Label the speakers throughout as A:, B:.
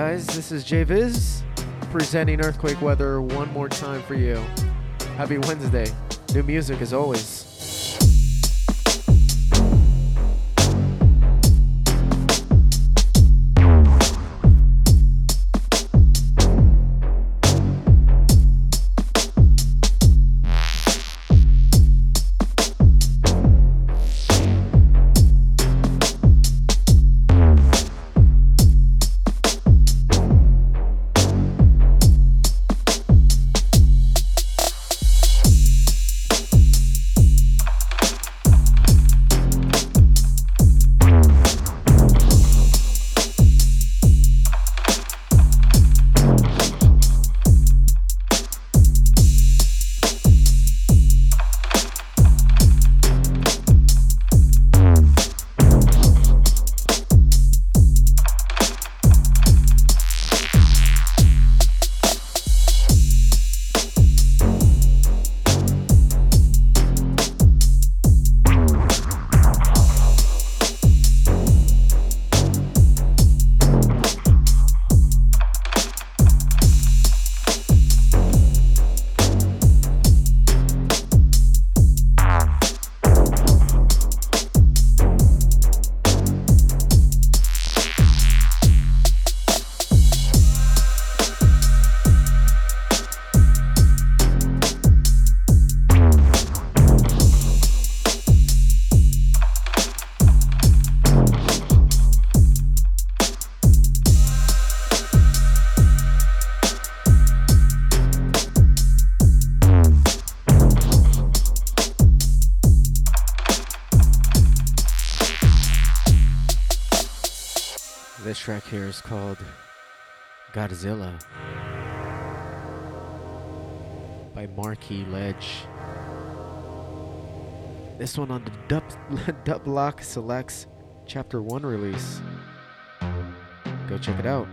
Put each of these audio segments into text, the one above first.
A: This is JVIZ presenting Earthquake Weather one more time for you. Happy Wednesday. New music as always. Is called Godzilla by Marquis Ledge. This one on the Dub, Dub Lock Selects Chapter 1 release. Go check it out.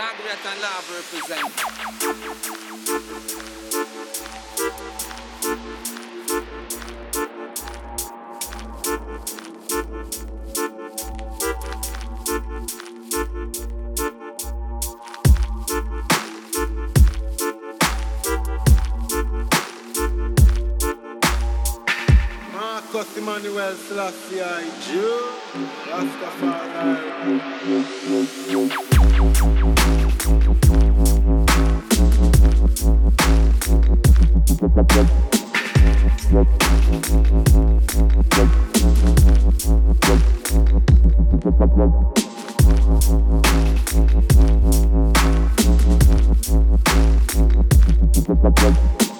B: Congress and Love represent. August Emmanuel Selassie I Jah Rastafari. Thank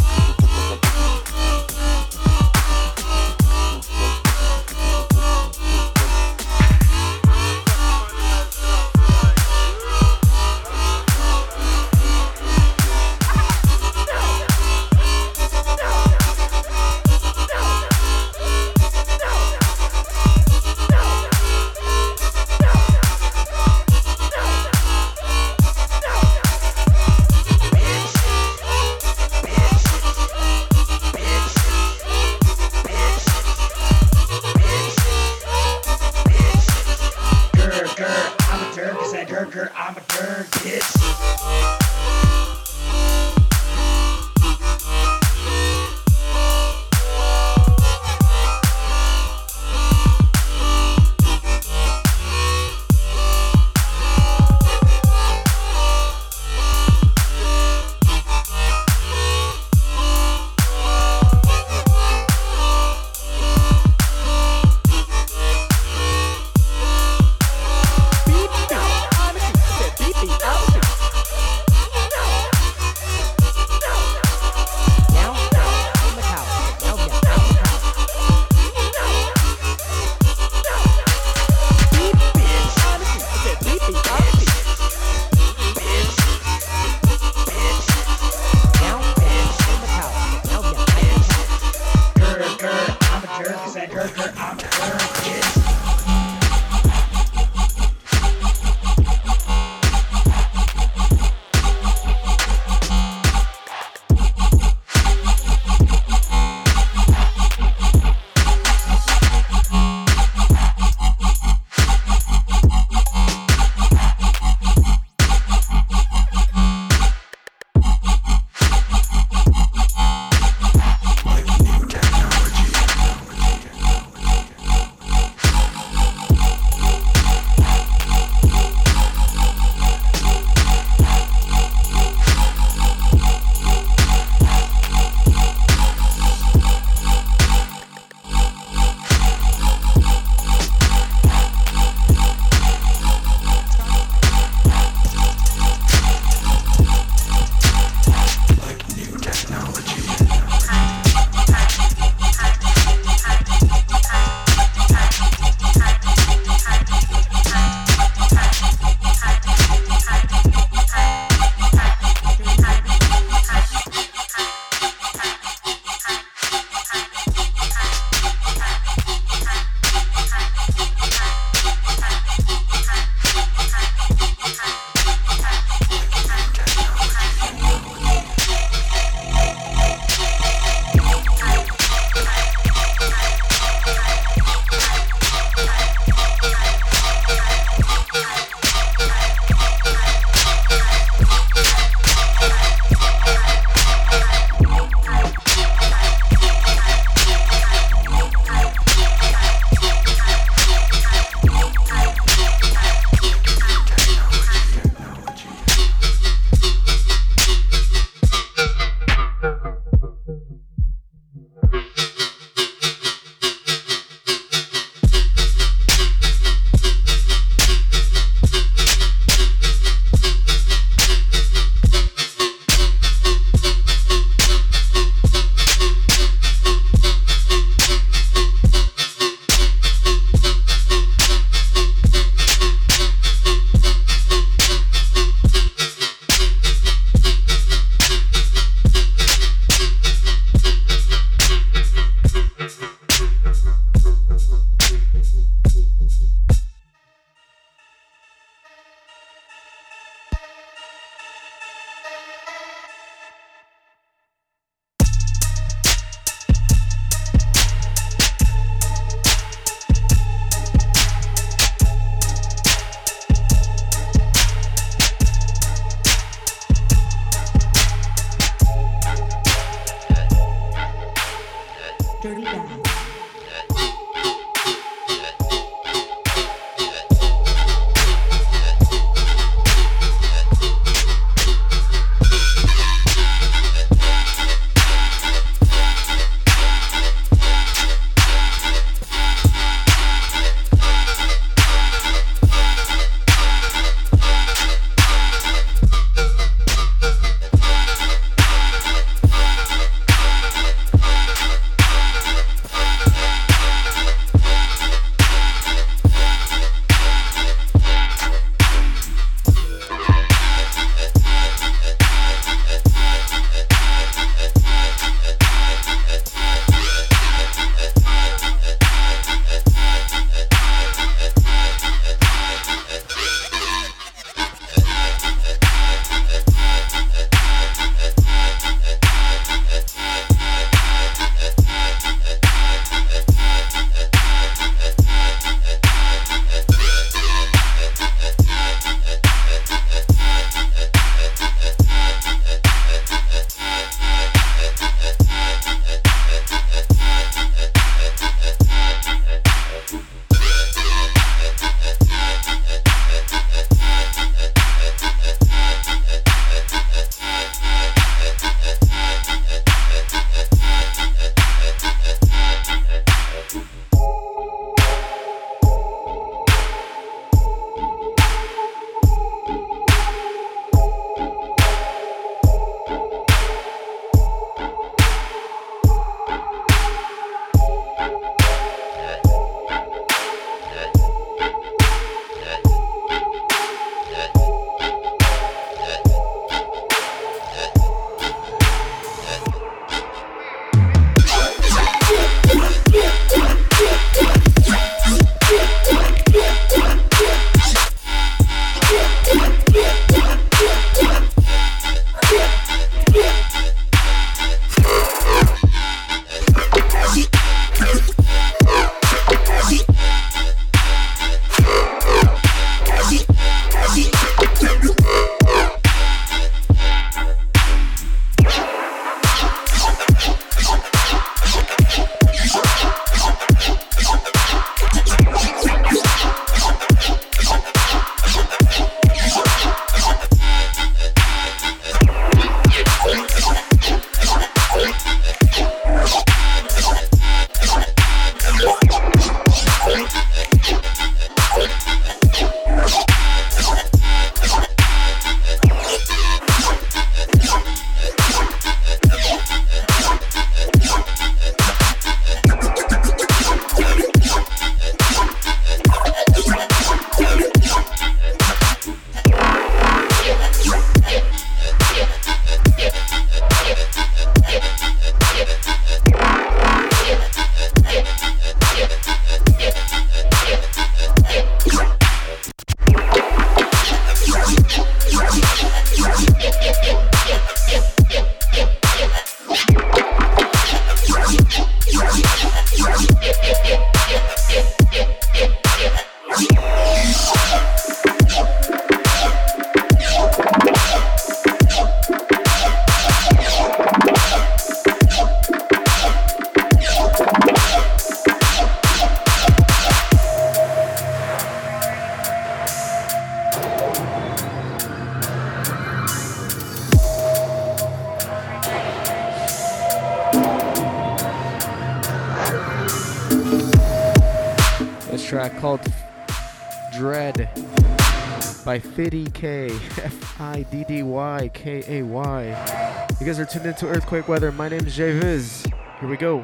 B: guys are tuned into Earthquake Weather. My name is JVIZ. Here we go.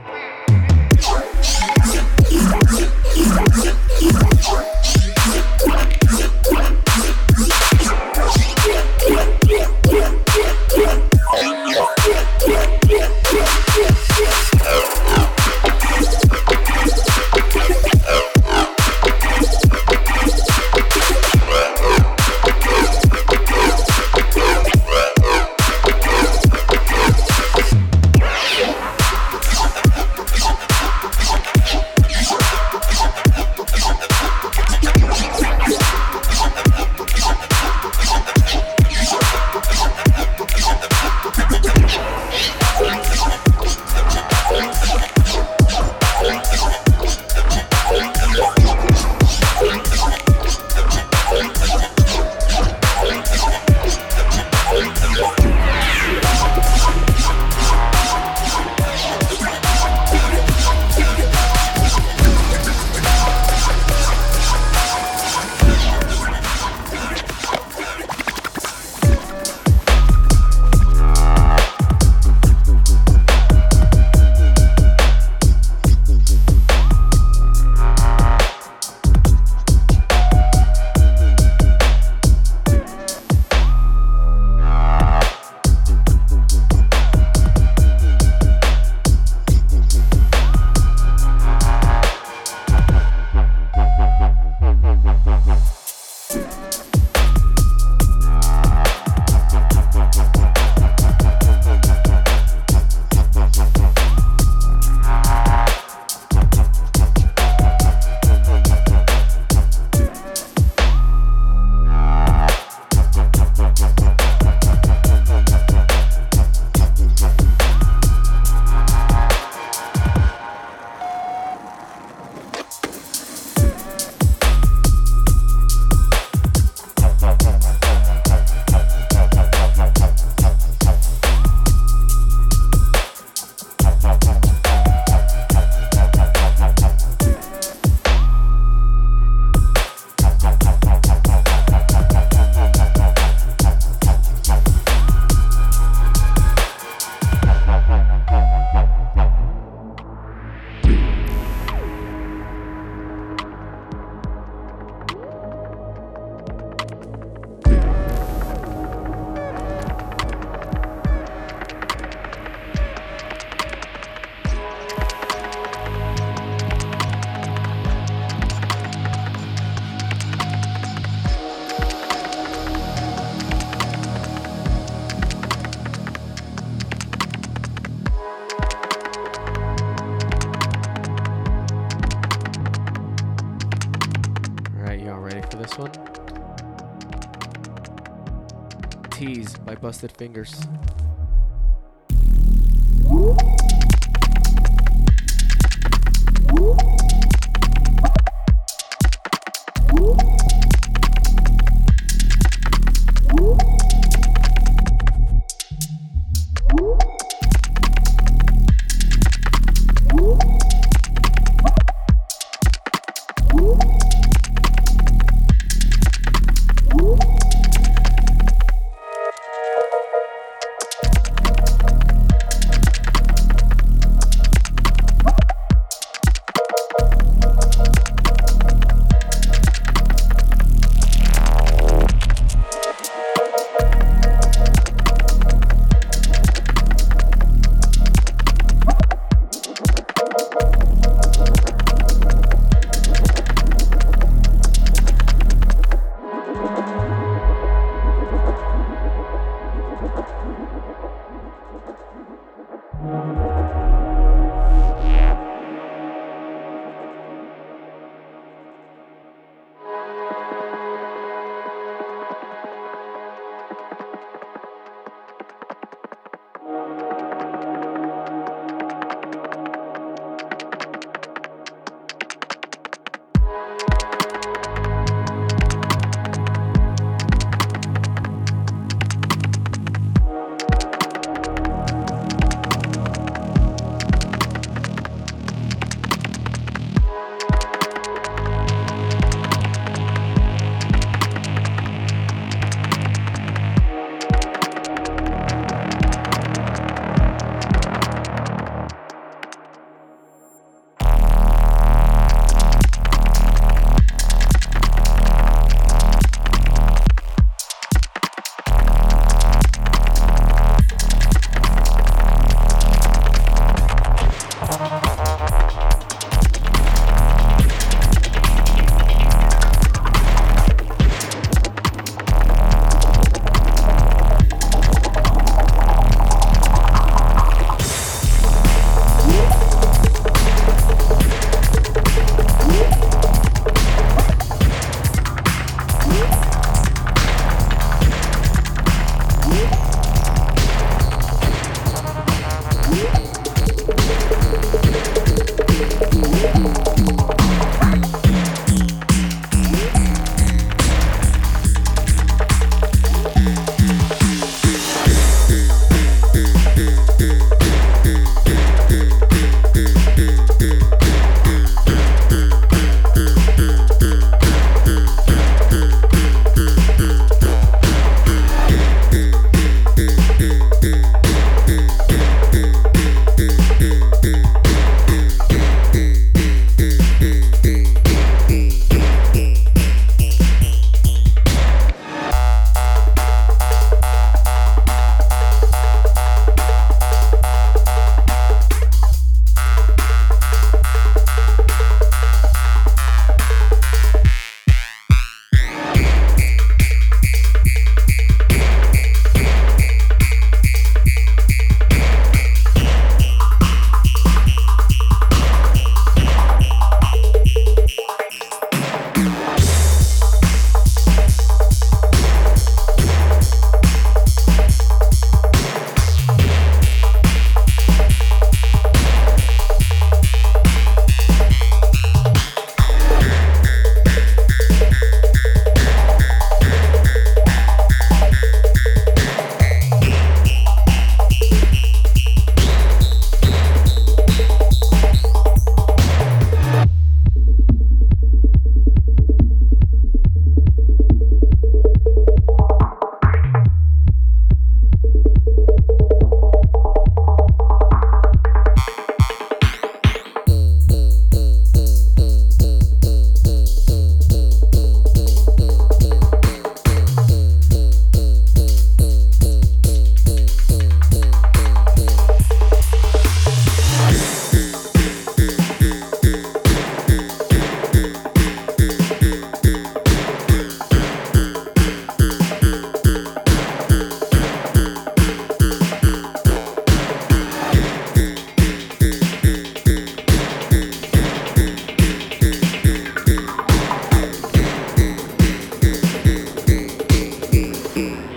B: By Busted Fingers. Thank you.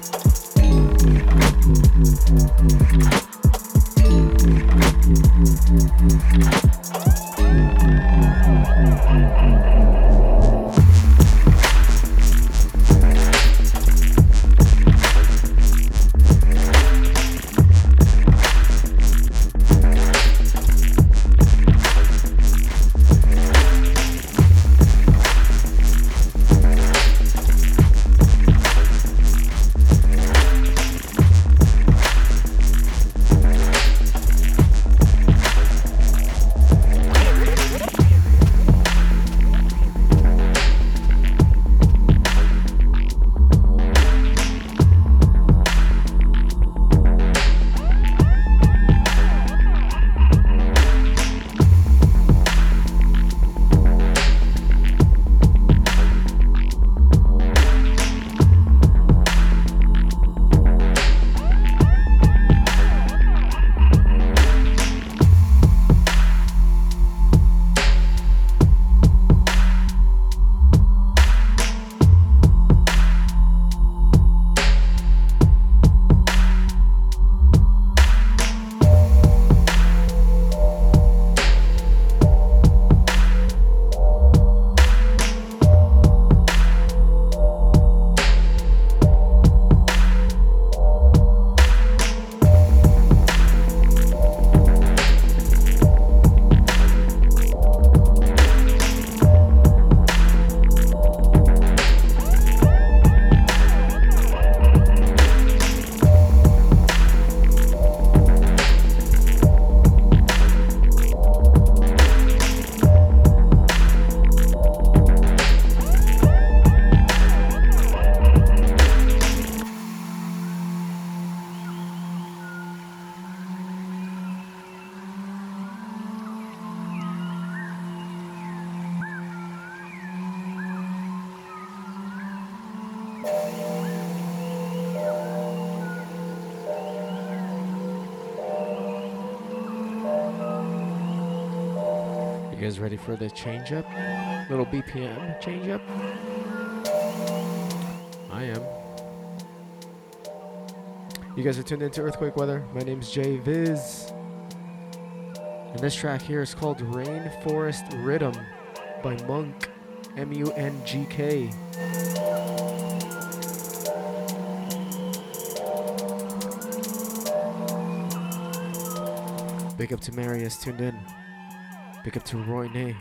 B: Thank you. For the change up. Little BPM change up. I am. You guys are tuned into Earthquake Weather. My name is JVIZ. And this track here is called Rainforest Rhythm by Mungk, M U N G K. Big up to Marius tuned in. Big up to Roy Nay.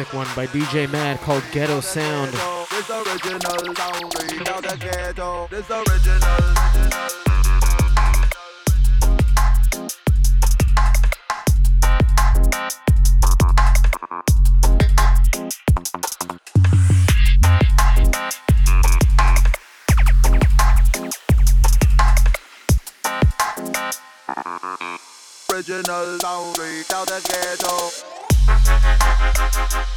B: Sick one by DJ Madd called Ghetto Sound.
A: This original sound, read out the ghetto. This original. Original sound, read out the ghetto. Original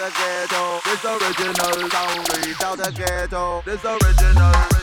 A: This original sound, read out the ghetto. This original.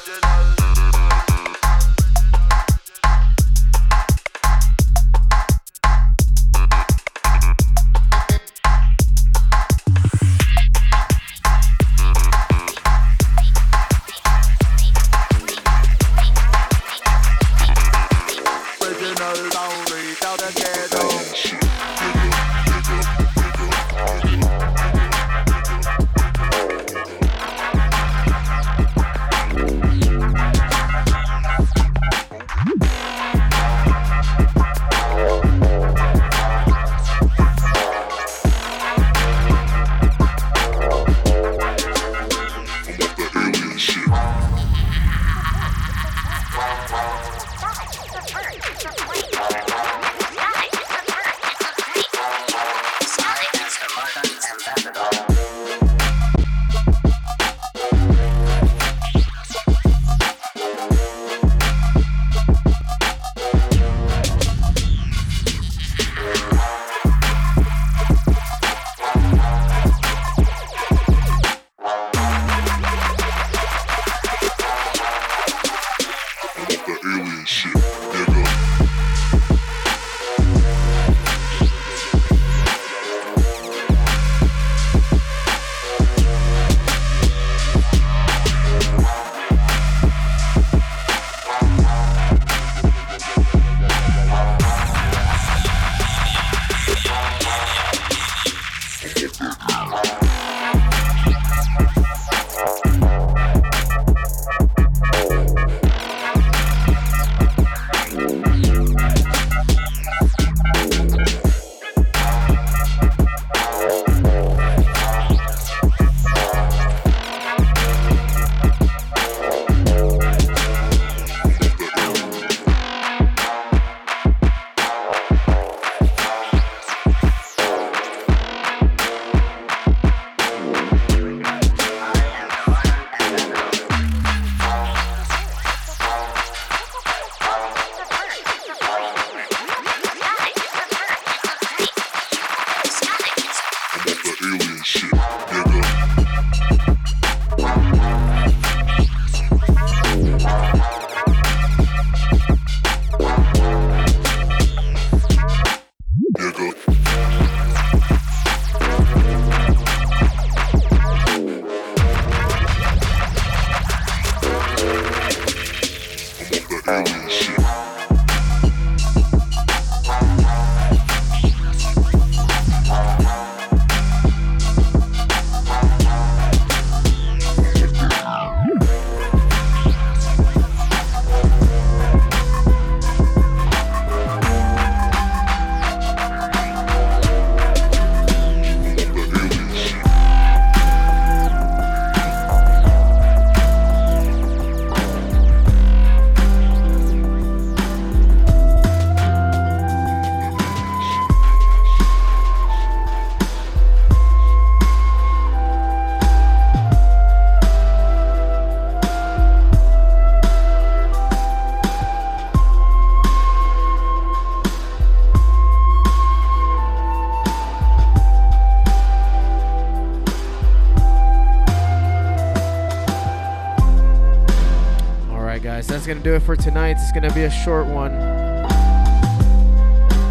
B: Going to do it for tonight. It's going to be a short one.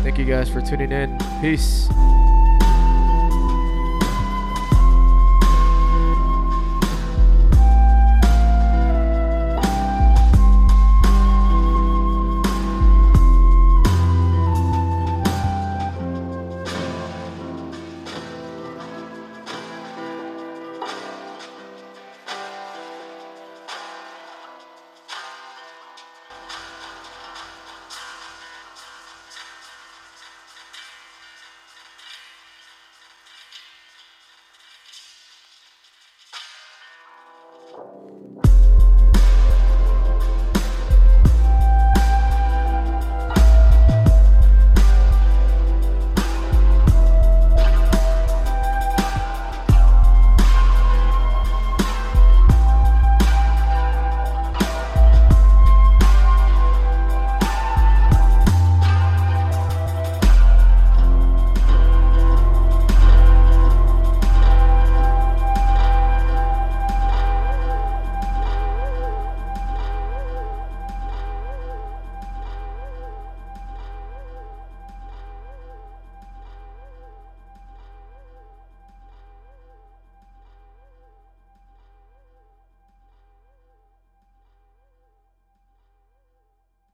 B: Thank you guys for tuning in. Peace.